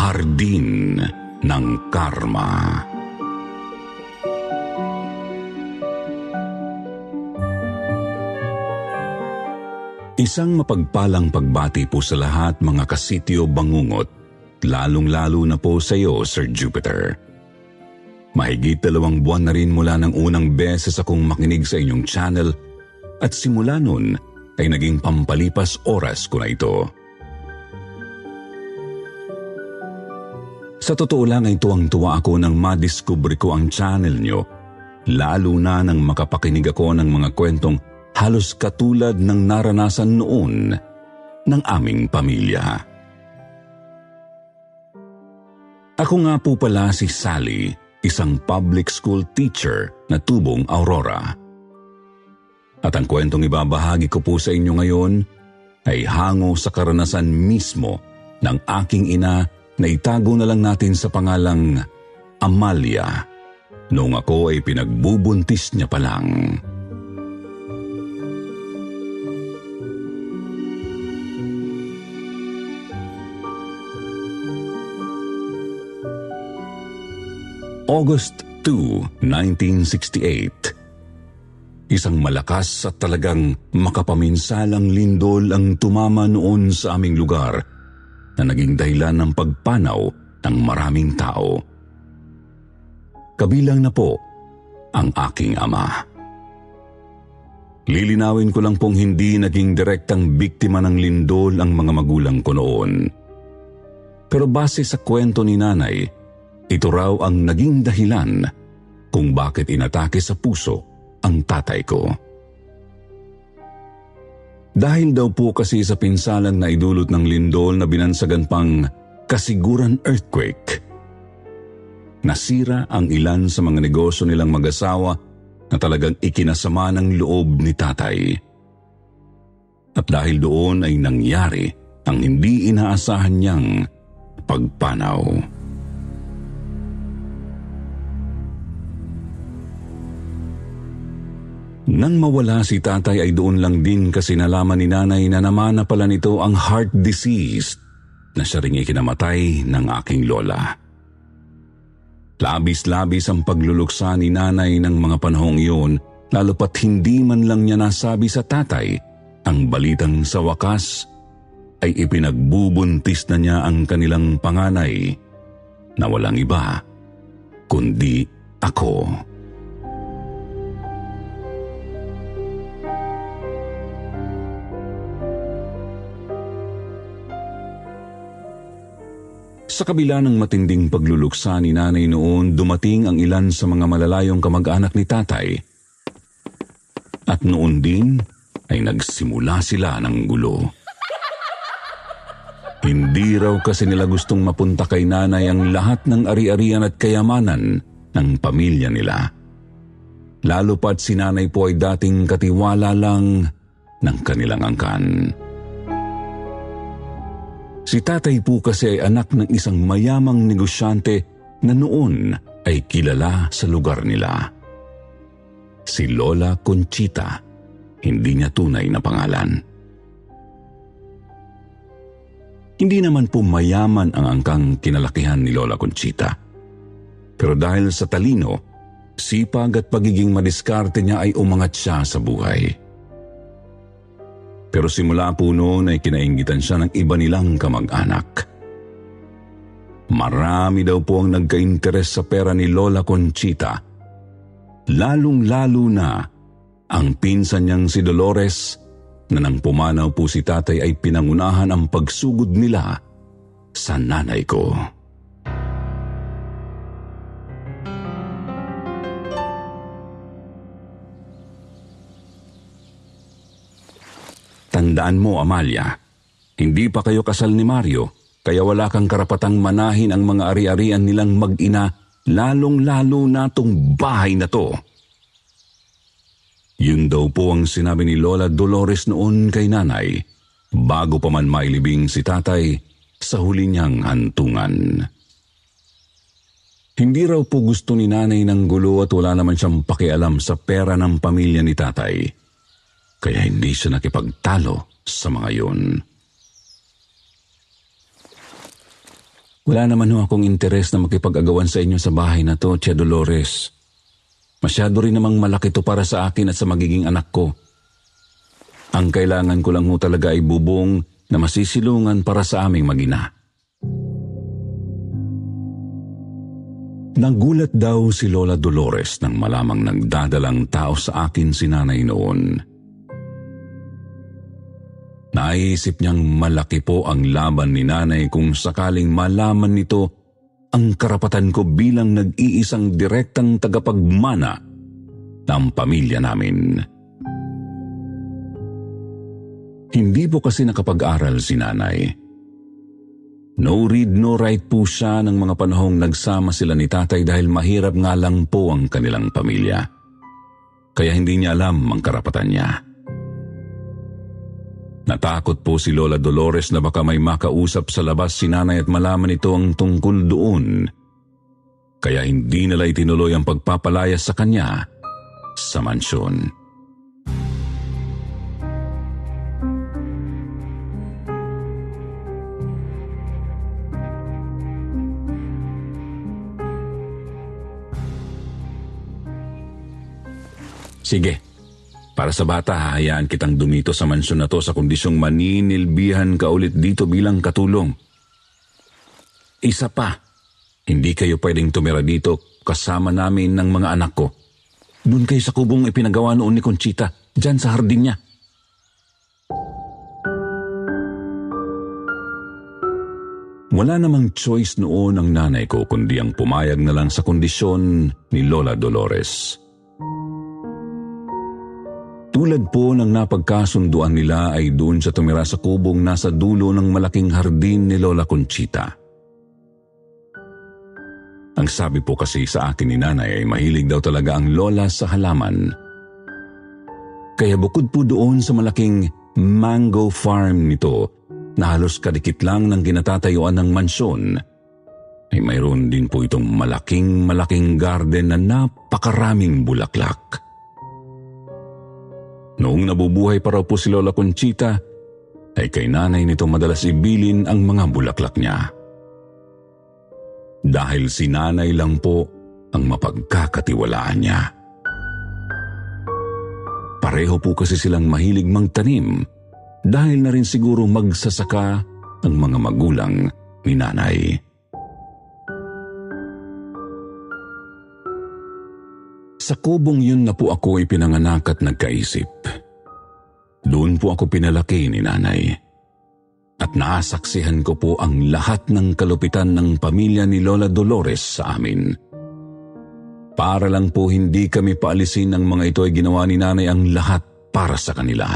Hardin ng Karma Isang mapagpalang pagbati po sa lahat mga kasityo bangungot, lalong-lalo na po sa iyo, Sir Jupiter. Mahigit dalawang buwan na rin mula ng unang beses akong makinig sa inyong channel at simula nun ay naging pampalipas oras ko na ito. Sa totoo lang ay tuwang-tuwa ako nang madiskubre ko ang channel nyo, lalo na nang makapakinig ako ng mga kwentong halos katulad ng naranasan noon ng aming pamilya. Ako nga po pala si Sally, isang public school teacher na tubong Aurora. At ang kwentong ibabahagi ko po sa inyo ngayon ay hango sa karanasan mismo ng aking ina na itago na lang natin sa pangalang Amalia noong ako ay pinagbubuntis niya pa lang. August 2, 1968. Isang malakas at talagang makapaminsalang lindol ang tumama noon sa aming lugar na naging dahilan ng pagpanaw ng maraming tao. Kabilang na po ang aking ama. Lilinawin ko lang pong hindi naging direktang biktima ng lindol ang mga magulang ko noon. Pero base sa kwento ni nanay, ito raw ang naging dahilan kung bakit inatake sa puso ang tatay ko. Dahil daw po kasi sa pinsalang na idulot ng lindol na binansagan pang kasiguran earthquake. Nasira ang ilan sa mga negosyo nilang mag-asawa na talagang ikinasama ng loob ni tatay. At dahil doon ay nangyari ang hindi inaasahan niyang pagpanaw. Nang mawala si tatay ay doon lang din kasi nalaman ni nanay na naman na pala nito ang heart disease na siya ring ikinamatay ng aking lola. Labis-labis ang pagluluksa ni nanay ng mga panahong iyon lalo pat hindi man lang niya nasabi sa tatay ang balitang sa wakas ay ipinagbubuntis na niya ang kanilang panganay na walang iba kundi ako. Ako. Sa kabila ng matinding pagluluksa ni nanay noon, dumating ang ilan sa mga malalayong kamag-anak ni tatay. At noon din ay nagsimula sila ng gulo. Hindi raw kasi nila gustong mapunta kay nanay ang lahat ng ari-arian at kayamanan ng pamilya nila. Lalo pa't si nanay po ay dating katiwala lang ng kanilang angkan. Si tatay po kasi ay anak ng isang mayamang negosyante na noon ay kilala sa lugar nila. Si Lola Conchita, hindi niya tunay na pangalan. Hindi naman po mayaman ang angkang kinalakihan ni Lola Conchita. Pero dahil sa talino, sipag at pagiging madiskarte niya ay umangat siya sa buhay. Pero simula po noon ay kinaingitan siya ng iba nilang kamag-anak. Marami daw po ang nagka-interes sa pera ni Lola Conchita. Lalong-lalo na ang pinsan niyang si Dolores na nang pumanaw po si tatay ay pinangunahan ang pagsugod nila sa nanay ko. Tandaan mo, Amalia, hindi pa kayo kasal ni Mario, kaya wala kang karapatang manahin ang mga ari-arian nilang mag-ina, lalong-lalo na tong bahay na to. Yun daw po ang sinabi ni Lola Dolores noon kay nanay, bago pa man mailibing si tatay sa huli niyang hantungan. Hindi raw po gusto ni nanay ng gulo at wala naman siyang pakialam sa pera ng pamilya ni tatay kaya hindi siya nakipagtalo sa mga yun. Wala naman ho akong interes na makipag-agawan sa inyo sa bahay na to, Tia Dolores. Masyado rin namang malaki to para sa akin at sa magiging anak ko. Ang kailangan ko lang ho talaga ay bubong na masisilungan para sa aming magina. Nagulat daw si Lola Dolores nang malamang nagdadalang tao sa akin si nanay noon. Naisip niyang malaki po ang laban ni nanay kung sakaling malaman nito ang karapatan ko bilang nag-iisang direktang tagapagmana ng pamilya namin. Hindi po kasi nakapag-aral si nanay. No read no write po siya ng mga panahong nagsama sila ni tatay dahil mahirap nga lang po ang kanilang pamilya. Kaya hindi niya alam ang karapatan niya. Natakot po si Lola Dolores na baka may makausap sa labas si nanay at malaman ito ang tungkol doon. Kaya hindi nila itinuloy ang pagpapalayas sa kanya sa mansyon. Sige, para sa bata, hahayaan kitang dumito sa mansyon na to sa kondisyong maninilbihan ka ulit dito bilang katulong. Isa pa, hindi kayo pwedeng tumira dito kasama namin ng mga anak ko. Doon kayo sa kubong ipinagawa noon ni Conchita, dyan sa hardin niya. Wala namang choice noon ang nanay ko kundi ang pumayag na lang sa kondisyon ni Lola Dolores. Tulad po ng napagkasunduan nila ay doon sa tumira sa kubong nasa dulo ng malaking hardin ni Lola Conchita. Ang sabi po kasi sa akin ni nanay ay mahilig daw talaga ang lola sa halaman. Kaya bukod po doon sa malaking mango farm nito na halos kadikit lang ng ginatatayuan ng mansyon, ay mayroon din po itong malaking malaking garden na napakaraming bulaklak. Noong nabubuhay pa raw po si Lola Conchita, ay kay nanay nito madalas ibilin ang mga bulaklak niya. Dahil si nanay lang po ang mapagkakatiwalaan niya. Pareho po kasi silang mahilig mangtanim dahil na rin siguro magsasaka ang mga magulang ni nanay. Sa kubong yun na po ako ipinanganak at nagkaisip. Doon po ako pinalaki ni nanay. At naasaksihan ko po ang lahat ng kalupitan ng pamilya ni Lola Dolores sa amin. Para lang po hindi kami paalisin ng mga ito ay ginawa ni nanay ang lahat para sa kanila.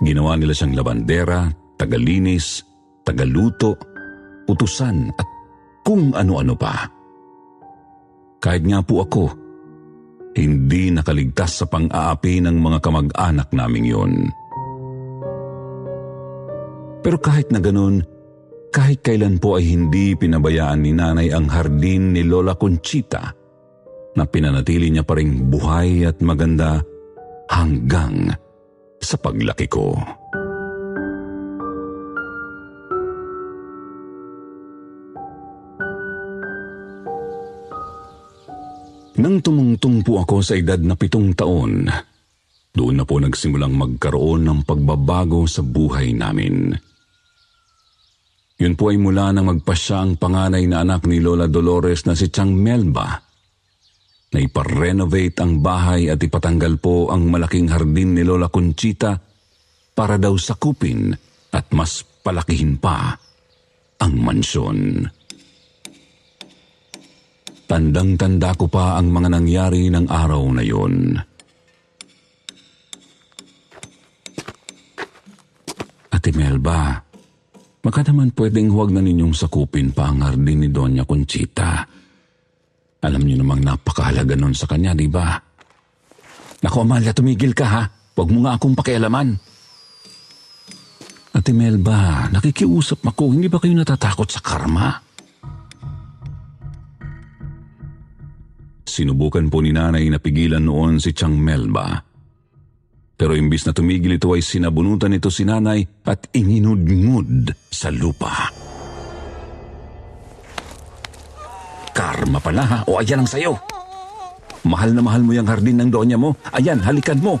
Ginawa nila siyang labandera, tagalinis, tagaluto, utusan at kung ano-ano pa. Kahit nga po ako, hindi nakaligtas sa pang-aapi ng mga kamag-anak naming yun. Pero kahit na ganun, kahit kailan po ay hindi pinabayaan ni nanay ang hardin ni Lola Conchita na pinanatili niya pa ring buhay at maganda hanggang sa paglaki ko. Nang tumungtong po ako sa edad na pitong taon, doon na po nagsimulang magkaroon ng pagbabago sa buhay namin. Yun po ay mula nang magpasya ang panganay na anak ni Lola Dolores na si Chang Melba na iparenovate ang bahay at ipatanggal po ang malaking hardin ni Lola Conchita para daw sakupin at mas palakihin pa ang mansyon. Tandang-tanda ko pa ang mga nangyari ng araw na yon. Ate Melba, baka naman pwedeng huwag na ninyong sakupin pa ang hardin ni Doña Conchita. Alam niyo namang napakahalaga nun sa kanya, di ba? Naku, Amalia, tumigil ka ha. Huwag mo nga akong pakialaman. Ate Melba, nakikiusap ako. Hindi ba kayo natatakot sa karma? Sinubukan po ni nanay na pigilan noon si Chang Melba. Pero imbis na tumigil ito ay sinabunutan ito si nanay at inginudngud sa lupa. Karma pala ha, o ayan ang sayo. Mahal na mahal mo yung hardin ng donya mo. Ayan, halikan mo.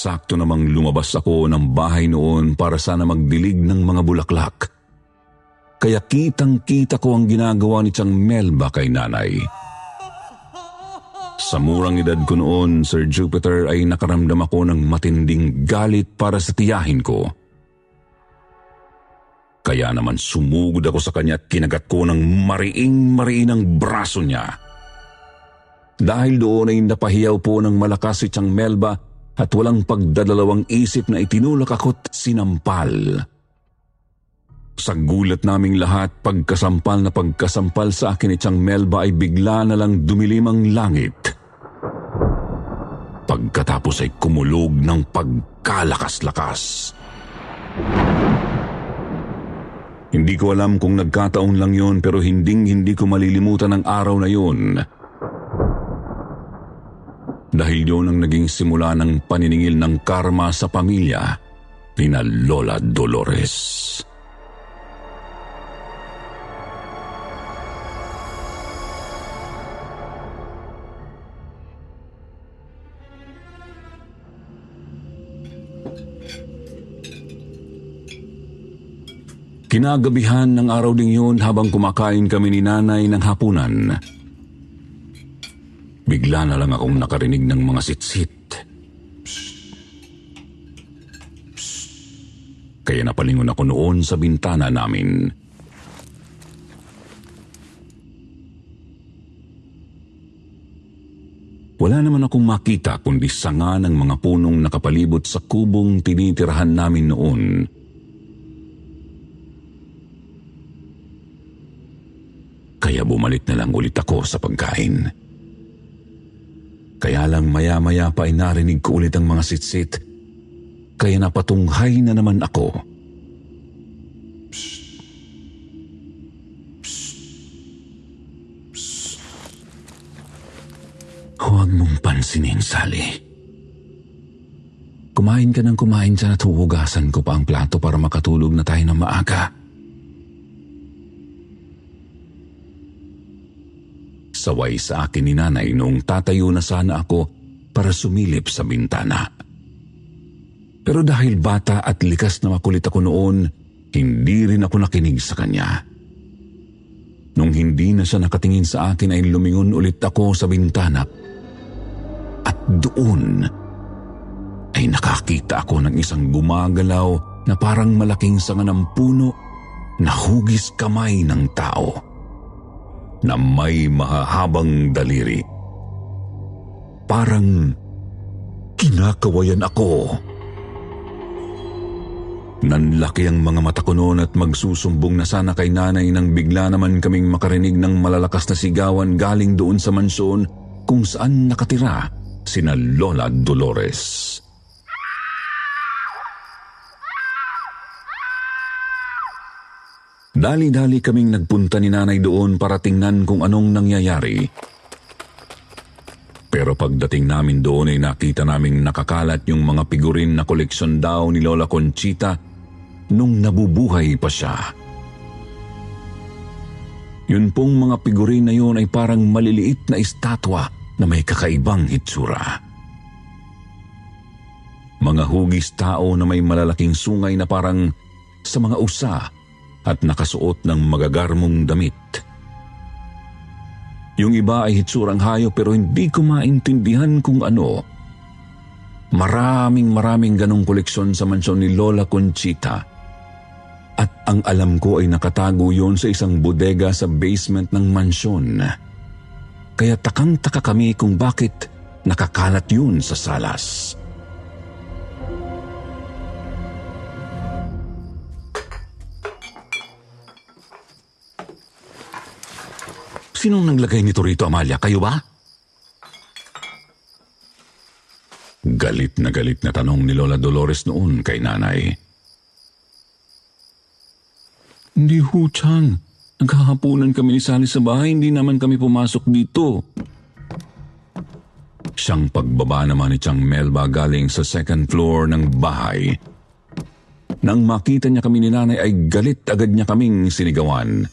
Eksakto namang lumabas ako ng bahay noon para sana magdilig ng mga bulaklak. Kaya kitang-kita ko ang ginagawa ni Chang Melba kay nanay. Sa murang edad ko noon, Sir Jupiter, ay nakaramdam ako ng matinding galit para sa tiyahin ko. Kaya naman sumugod ako sa kanya at kinagat ko ng mariing-mariin ang braso niya. Dahil doon ay napahiyaw po ng malakas si Chang Melba at walang pagdadalawang isip na itinulak ako't sinampal. Sa gulat naming lahat, pagkasampal na pagkasampal sa akin ni Chang Melba ay bigla na lang dumilim ang langit. Pagkatapos ay kumulog ng pagkalakas-lakas. Hindi ko alam kung nagkataon lang yon pero hinding hindi ko malilimutan ang araw na yon dahil yun ang naging simula ng paniningil ng karma sa pamilya ni Lola Dolores. Kinagabihan ng araw ding yun habang kumakain kami ni nanay ng hapunan, Bigla na lang akong nakarinig ng mga sitsit. Kaya napalingon ako noon sa bintana namin. Wala naman akong makita kundi sanga ng mga punong nakapalibot sa kubong tinitirahan namin noon. Kaya bumalik na lang ulit ako sa pagkain. Kaya lang maya-maya pa ay narinig ko ulit ang mga sitsit. Kaya napatunghay na naman ako. Psst. Psst. Psst. Huwag mong pansinin, Sally. Kumain ka ng kumain dyan at huhugasan ko pa ang plato para makatulog na tayo ng maaga. Saway sa akin ni nanay noong tatayo na sana ako para sumilip sa bintana. Pero dahil bata at likas na makulit ako noon, hindi rin ako nakinig sa kanya. Nung hindi na siya nakatingin sa akin ay lumingon ulit ako sa bintana. At doon ay nakakita ako ng isang gumagalaw na parang malaking sanga ng puno na hugis kamay ng tao na may mahahabang daliri. parang kinakawayan ako. Nanlaki ang mga mata ko noon at magsusumbong na sana kay nanay nang bigla naman kaming makarinig ng malalakas na sigawan galing doon sa mansyon kung saan nakatira sina Lola Dolores. Dali-dali kaming nagpunta ni nanay doon para tingnan kung anong nangyayari. Pero pagdating namin doon ay nakita naming nakakalat yung mga figurin na koleksyon daw ni Lola Conchita nung nabubuhay pa siya. Yun pong mga figurin na yun ay parang maliliit na estatwa na may kakaibang hitsura. Mga hugis tao na may malalaking sungay na parang sa mga usa at nakasuot ng magagarmong damit. Yung iba ay hitsurang hayo pero hindi ko maintindihan kung ano. Maraming maraming ganong koleksyon sa mansyon ni Lola Conchita at ang alam ko ay nakatago yon sa isang bodega sa basement ng mansyon. Kaya takang-taka kami kung bakit nakakalat yun sa salas. Sinong naglagay nito rito, Amalia? Kayo ba? Galit na galit na tanong ni Lola Dolores noon kay nanay. Hindi ho, Chang. Naghahapunan kami ni Sally sa bahay, hindi naman kami pumasok dito. Siyang pagbaba naman ni Chang Melba galing sa second floor ng bahay. Nang makita niya kami ni nanay ay galit agad niya kaming sinigawan.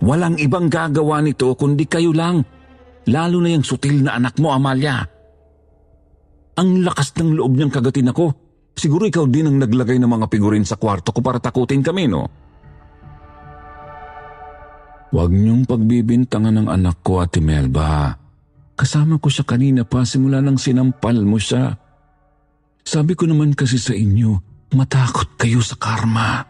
Walang ibang gagawa nito kundi kayo lang. Lalo na yung sutil na anak mo, Amalia. Ang lakas ng loob niyang kagatin ako. Siguro ikaw din ang naglagay ng mga figurin sa kwarto ko para takutin kami, no? Huwag niyong pagbibintangan ng anak ko, Ate Melba. Kasama ko siya kanina pa simula nang sinampal mo siya. Sabi ko naman kasi sa inyo, matakot kayo sa karma.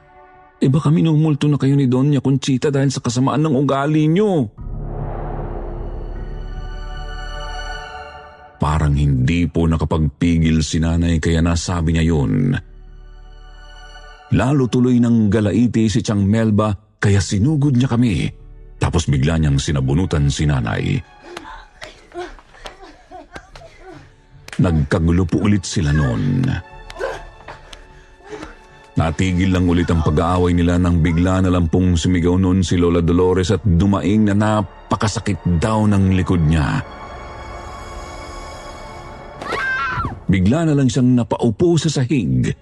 E baka minumulto na kayo ni Donya Conchita dahil sa kasamaan ng ugali niyo. Parang hindi po nakapagpigil si nanay kaya nasabi niya yun. Lalo tuloy ng galaiti si Chang Melba kaya sinugod niya kami. Tapos bigla niyang sinabunutan si nanay. Nagkagulo po ulit sila noon. Natigil lang ulit ang pag-aaway nila nang bigla na lang pong sumigaw noon si Lola Dolores at dumaing na napakasakit daw ng likod niya. Bigla na lang siyang napaupo sa sahig.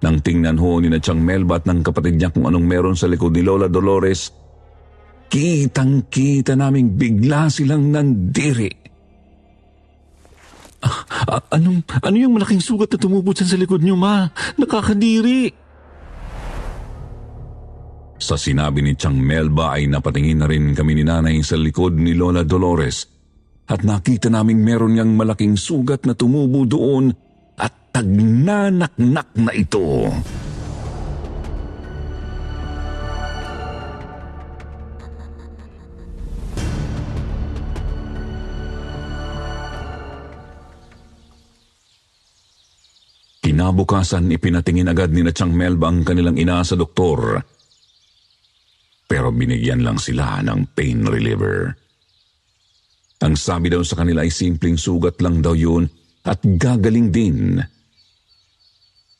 Nang tingnan ho ni na Chang Melba at ng kapatid niya kung anong meron sa likod ni Lola Dolores, kitang-kita naming bigla silang nandiri. Ah, anong, ano yung malaking sugat na tumubot sa likod niyo, ma? Nakakadiri! Sa sinabi ni Chang Melba ay napatingin na rin kami ni nanay sa likod ni Lola Dolores at nakita naming meron niyang malaking sugat na tumubo doon at tagnanaknak na ito. Kinabukasan, ipinatingin agad ni na Chang Melba ang kanilang ina sa doktor. Pero binigyan lang sila ng pain reliever. Ang sabi daw sa kanila ay simpleng sugat lang daw yun at gagaling din.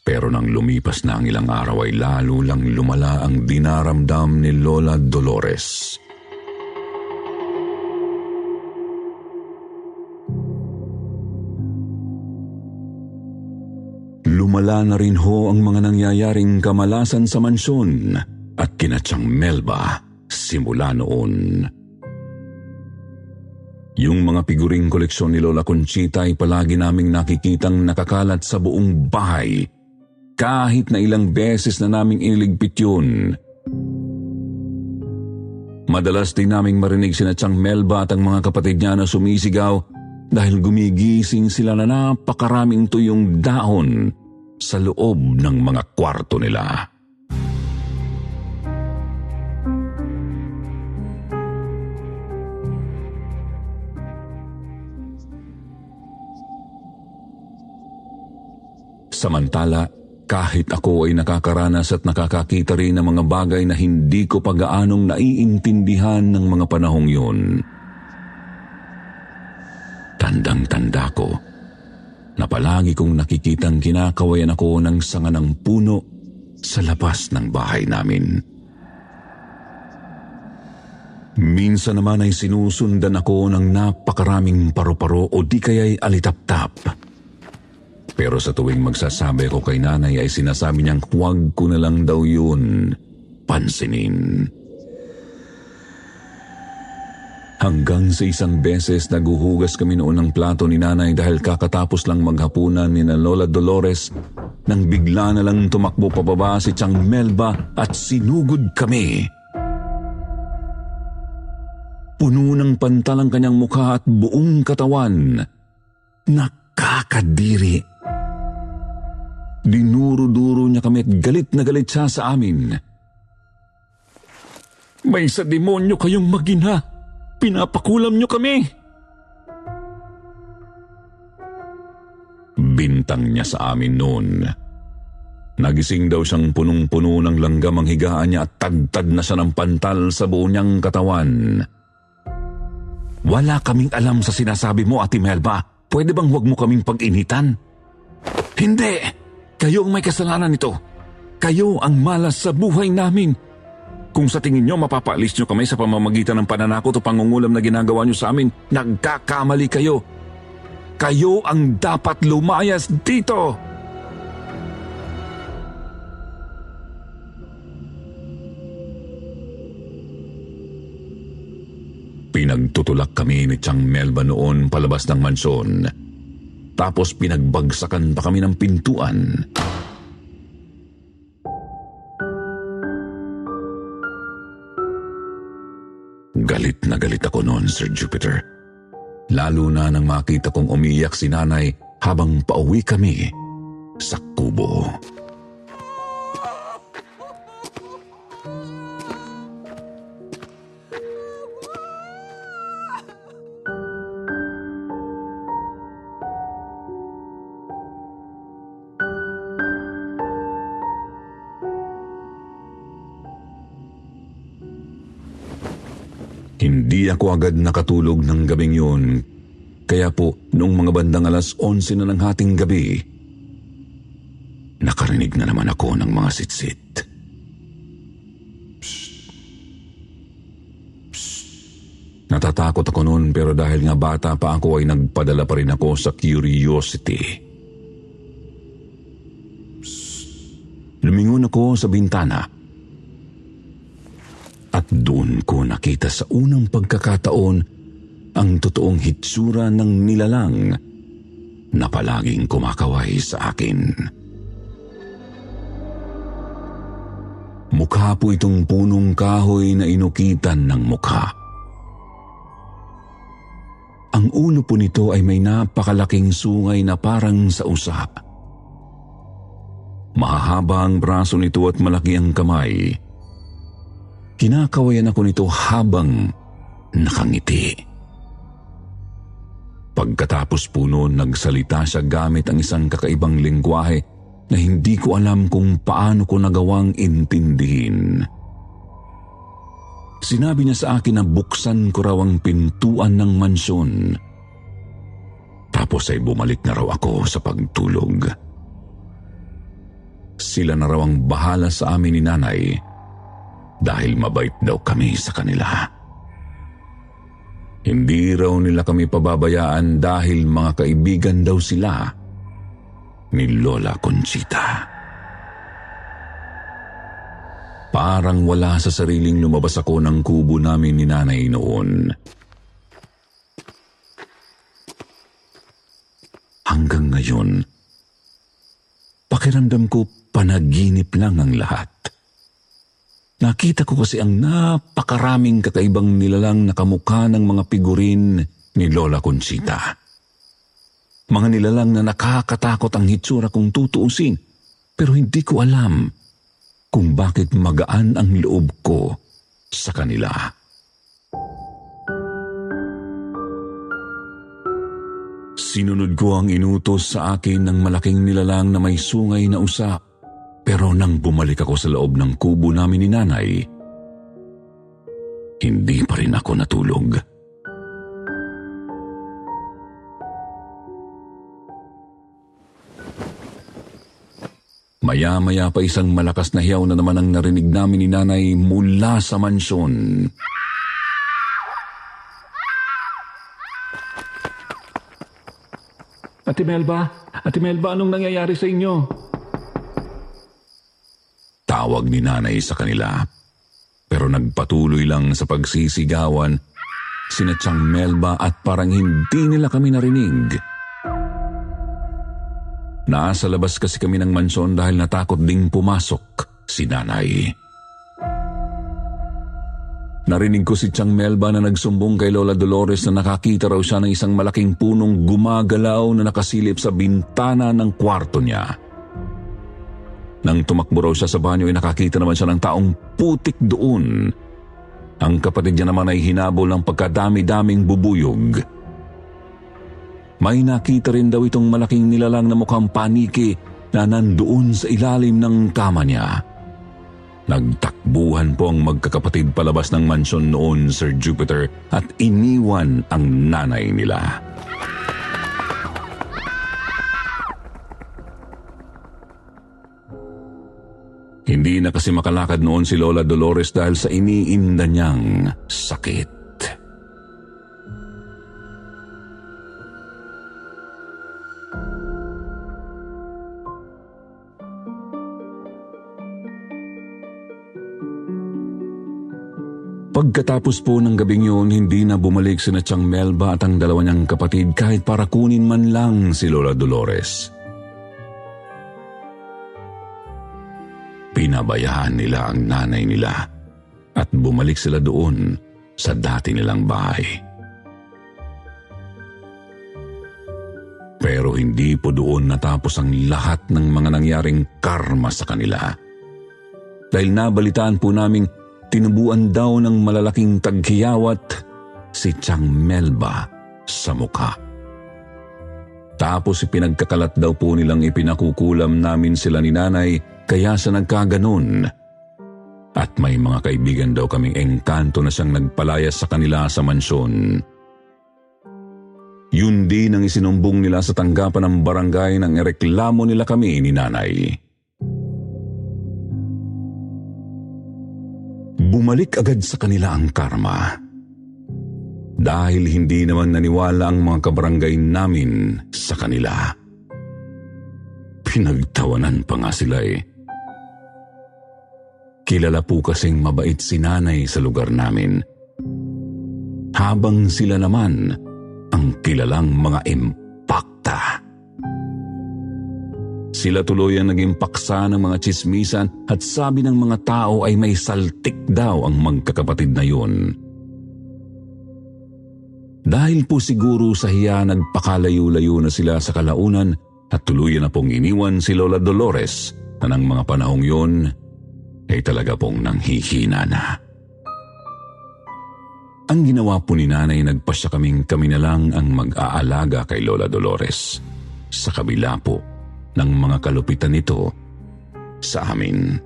Pero nang lumipas na ang ilang araw ay lalo lang lumala ang dinaramdam ni Lola Dolores. Lumala na rin ho ang mga nangyayaring kamalasan sa mansyon at kinatsang Melba simula noon. Yung mga piguring koleksyon ni Lola Conchita ay palagi naming nakikitang nakakalat sa buong bahay. Kahit na ilang beses na naming iniligpit yun. Madalas din naming marinig sina Chang Melba at ang mga kapatid niya na sumisigaw dahil gumigising sila na napakaraming tuyong dahon sa loob ng mga kwarto nila. Samantala, kahit ako ay nakakaranas at nakakakita rin ng mga bagay na hindi ko pagaanong naiintindihan ng mga panahong yun. Tandang-tanda ko na palagi kong nakikitang kinakawayan ako ng sanga ng puno sa labas ng bahay namin. Minsan naman ay sinusundan ako ng napakaraming paru-paro o di kaya'y alitap-tap. Pero sa tuwing magsasabi ko kay nanay ay sinasabi niyang huwag ko na lang daw yun pansinin. Hanggang sa isang beses naguhugas kami noon ng plato ni nanay dahil kakatapos lang maghapunan ni na Lola Dolores nang bigla na lang tumakbo pababa si Chang Melba at sinugod kami. Puno ng pantal ang kanyang mukha at buong katawan. Nakakadiri. Dinuro-duro niya kami at galit na galit siya sa amin. May sa demonyo kayong magina. Pinapakulam niyo kami. Bintang niya sa amin noon. Nagising daw siyang punong-puno ng langgam ang higaan niya at tagtad na siya ng pantal sa buo niyang katawan. Wala kaming alam sa sinasabi mo, Ate Melba. Pwede bang huwag mo kaming pag-initan? Hindi! Kayo ang may kasalanan nito. Kayo ang malas sa buhay namin. Kung sa tingin nyo mapapaalis nyo kami sa pamamagitan ng pananakot o pangungulam na ginagawa nyo sa amin, nagkakamali kayo. Kayo ang dapat lumayas dito! Pinagtutulak kami ni Chang Melba noon palabas ng mansyon. Tapos pinagbagsakan pa kami ng pintuan. Galit na galit ako noon, Sir Jupiter. Lalo na nang makita kong umiyak si nanay habang pauwi kami sa kubo. Hindi ako agad nakatulog ng gabing yun. Kaya po, noong mga bandang alas 11 na ng hating gabi, nakarinig na naman ako ng mga sitsit. Natatakot ako noon pero dahil nga bata pa ako ay nagpadala pa rin ako sa curiosity. Lumingon ako sa bintana nakita sa unang pagkakataon ang totoong hitsura ng nilalang na palaging kumakaway sa akin. Mukha po itong punong kahoy na inukitan ng mukha. Ang ulo po nito ay may napakalaking sungay na parang sa usa. Mahahaba ang braso nito at malaki ang kamay. Kinakawayan ako nito habang nakangiti. Pagkatapos po noon, nagsalita siya gamit ang isang kakaibang lingwahe na hindi ko alam kung paano ko nagawang intindihin. Sinabi niya sa akin na buksan ko raw ang pintuan ng mansyon. Tapos ay bumalik na raw ako sa pagtulog. Sila na raw ang bahala sa amin ni nanay dahil mabait daw kami sa kanila. Hindi raw nila kami pababayaan dahil mga kaibigan daw sila ni Lola Conchita. Parang wala sa sariling lumabas ako ng kubo namin ni nanay noon. Hanggang ngayon, pakiramdam ko panaginip lang ang lahat. Nakita ko kasi ang napakaraming kakaibang nilalang na kamukha ng mga figurin ni Lola Conchita. Mga nilalang na nakakatakot ang hitsura kung tutuusin, pero hindi ko alam kung bakit magaan ang loob ko sa kanila. Sinunod ko ang inutos sa akin ng malaking nilalang na may sungay na usa. Pero nang bumalik ako sa loob ng kubo namin ni nanay, hindi pa rin ako natulog. Maya-maya pa isang malakas na hiyaw na naman ang narinig namin ni nanay mula sa mansyon. Ate Melba, Ate Melba, anong nangyayari sa inyo? Tawag ni nanay sa kanila. Pero nagpatuloy lang sa pagsisigawan sina Chang Melba at parang hindi nila kami narinig. Nasa labas kasi kami ng mansyon dahil natakot ding pumasok si nanay. Narinig ko si Chang Melba na nagsumbong kay Lola Dolores na nakakita raw siya ng isang malaking punong gumagalaw na nakasilip sa bintana ng kwarto niya. Nang tumakbo raw siya sa banyo ay nakakita naman siya ng taong putik doon. Ang kapatid niya naman ay hinabol ng pagkadami-daming bubuyog. May nakita rin daw itong malaking nilalang na mukhang paniki na nandoon sa ilalim ng kama niya. Nagtakbuhan po ang magkakapatid palabas ng mansyon noon, Sir Jupiter, at iniwan ang nanay nila. Hindi na kasi makalakad noon si Lola Dolores dahil sa iniinda niyang sakit. Pagkatapos po ng gabing yun, hindi na bumalik si Chang Melba at ang dalawa niyang kapatid kahit para kunin man lang si Lola Dolores. Pinabayaan nila ang nanay nila at bumalik sila doon sa dati nilang bahay. Pero hindi po doon natapos ang lahat ng mga nangyaring karma sa kanila. Dahil nabalitaan po naming tinubuan daw ng malalaking taghiyawat si Chang Melba sa mukha. Tapos ipinagkakalat daw po nilang ipinakukulam namin sila ni nanay kaya sa nagkaganon. At may mga kaibigan daw kaming engkanto na siyang nagpalayas sa kanila sa mansyon. Yun din ang isinumbong nila sa tanggapan ng barangay nang ireklamo nila kami ni nanay. Bumalik agad sa kanila ang karma. Dahil hindi naman naniwala ang mga kabarangay namin sa kanila. Pinagtawanan pa nga sila eh. Kilala po kasing mabait si nanay sa lugar namin. Habang sila naman ang kilalang mga impakta. Sila tuloy ang naging paksa ng mga chismisan at sabi ng mga tao ay may saltik daw ang magkakapatid na yun. Dahil po siguro sa hiya nagpakalayo-layo na sila sa kalaunan at tuluyan na pong iniwan si Lola Dolores na ng mga panahong yun ay talaga pong nanghihina na. Ang ginawa po ni nanay nagpasya kaming kami na lang ang mag-aalaga kay Lola Dolores. Sa kabila po ng mga kalupitan nito sa amin.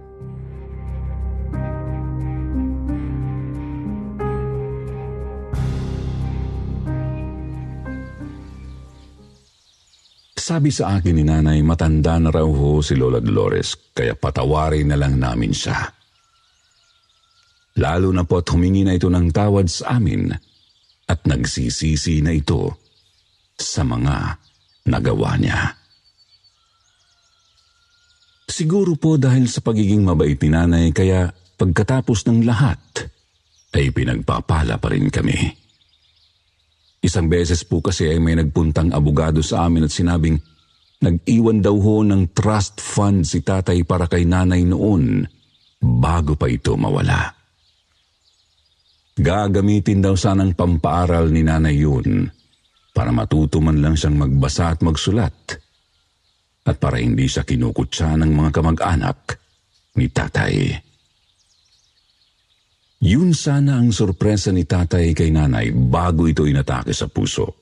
Sabi sa akin ni nanay, matanda na raw ho si Lola Dolores, kaya patawarin na lang namin siya. Lalo na po at humingi na ito ng tawad sa amin at nagsisisi na ito sa mga nagawa niya. Siguro po dahil sa pagiging mabait ni nanay kaya pagkatapos ng lahat ay pinagpapala pa rin kami. Isang beses po kasi ay may nagpuntang abogado sa amin at sinabing nag-iwan daw ho ng trust fund si tatay para kay nanay noon bago pa ito mawala. Gagamitin daw sanang pampaaral ni nanay yun para matuto man lang siyang magbasa at magsulat at para hindi siya kinukutsa ng mga kamag-anak ni tatay. Yun sana ang sorpresa ni tatay kay nanay bago ito inatake sa puso.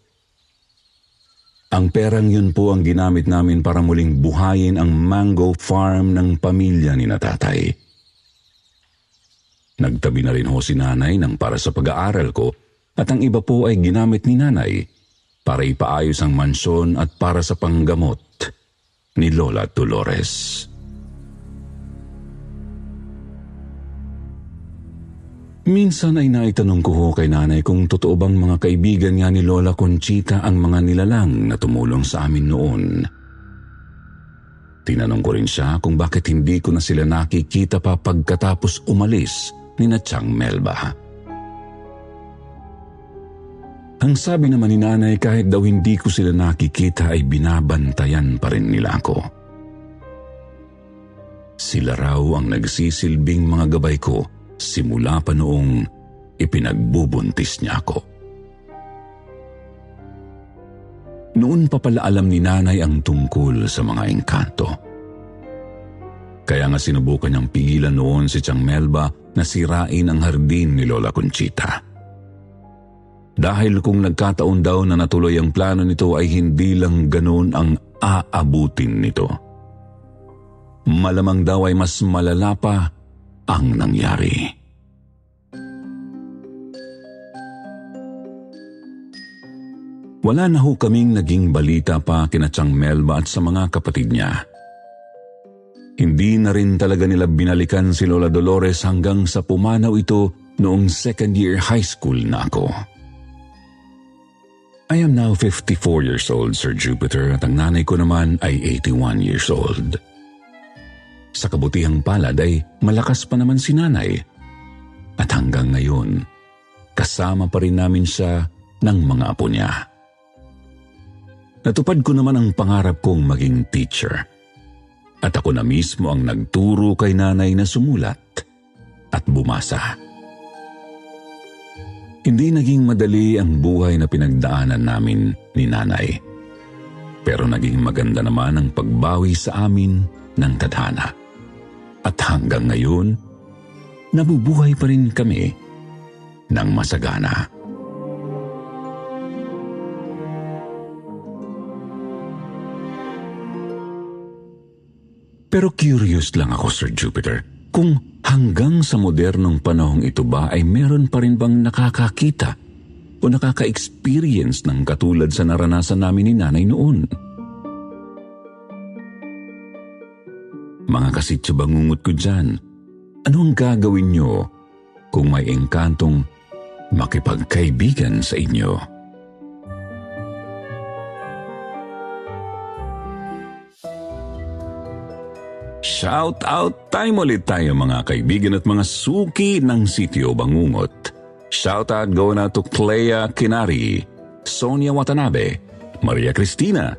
Ang perang yun po ang ginamit namin para muling buhayin ang mango farm ng pamilya ni natatay. Nagtabi na rin ho si nanay ng para sa pag-aaral ko at ang iba po ay ginamit ni nanay para ipaayos ang mansyon at para sa panggamot ni Lola Dolores. Minsan ay naitanong ko ho kay nanay kung totoo bang mga kaibigan nga ni Lola Conchita ang mga nilalang na tumulong sa amin noon. Tinanong ko rin siya kung bakit hindi ko na sila nakikita pa pagkatapos umalis ni na Chang Melba. Ang sabi naman ni nanay kahit daw hindi ko sila nakikita ay binabantayan pa rin nila ako. Sila raw ang nagsisilbing mga gabay ko simula pa noong ipinagbubuntis niya ako. Noon pa pala alam ni nanay ang tungkol sa mga engkanto. Kaya nga sinubukan niyang pigilan noon si Chang Melba na sirain ang hardin ni Lola Conchita. Dahil kung nagkataon daw na natuloy ang plano nito ay hindi lang ganoon ang aabutin nito. Malamang daw ay mas malala pa ang nangyari. Wala na ho kaming naging balita pa kina Chang Melba at sa mga kapatid niya. Hindi na rin talaga nila binalikan si Lola Dolores hanggang sa pumanaw ito noong second year high school na ako. I am now 54 years old, Sir Jupiter, at ang nanay ko naman ay 81 years old. Sa kabutihang palad ay malakas pa naman si nanay. At hanggang ngayon, kasama pa rin namin siya ng mga apo niya. Natupad ko naman ang pangarap kong maging teacher. At ako na mismo ang nagturo kay nanay na sumulat at bumasa. Hindi naging madali ang buhay na pinagdaanan namin ni nanay. Pero naging maganda naman ang pagbawi sa amin ng tadhana. At hanggang ngayon, nabubuhay pa rin kami ng masagana. Pero curious lang ako, Sir Jupiter, kung hanggang sa modernong panahong ito ba ay meron pa rin bang nakakakita o nakaka-experience ng katulad sa naranasan namin ni nanay noon. Mga kasitso bangungot ko dyan, ano ang gagawin nyo kung may engkantong makipagkaibigan sa inyo? Shout out time ulit tayo mga kaibigan at mga suki ng sitio Bangungot. Shout out going out to Clea Kinari, Sonia Watanabe, Maria Cristina.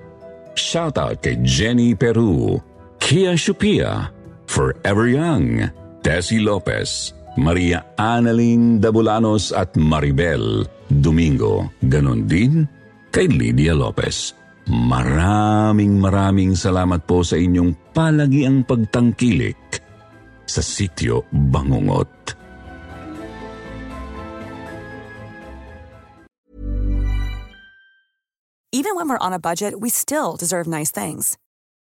Shout out kay Jenny Peru, Kia Shupia, Forever Young, Tessie Lopez, Maria Annalyn Dabulanos at Maribel Domingo. Ganon din kay Lydia Lopez. Maraming maraming salamat po sa inyong palagiang pagtangkilik sa sityo Bangungot. Even when we're on a budget, we still deserve nice things.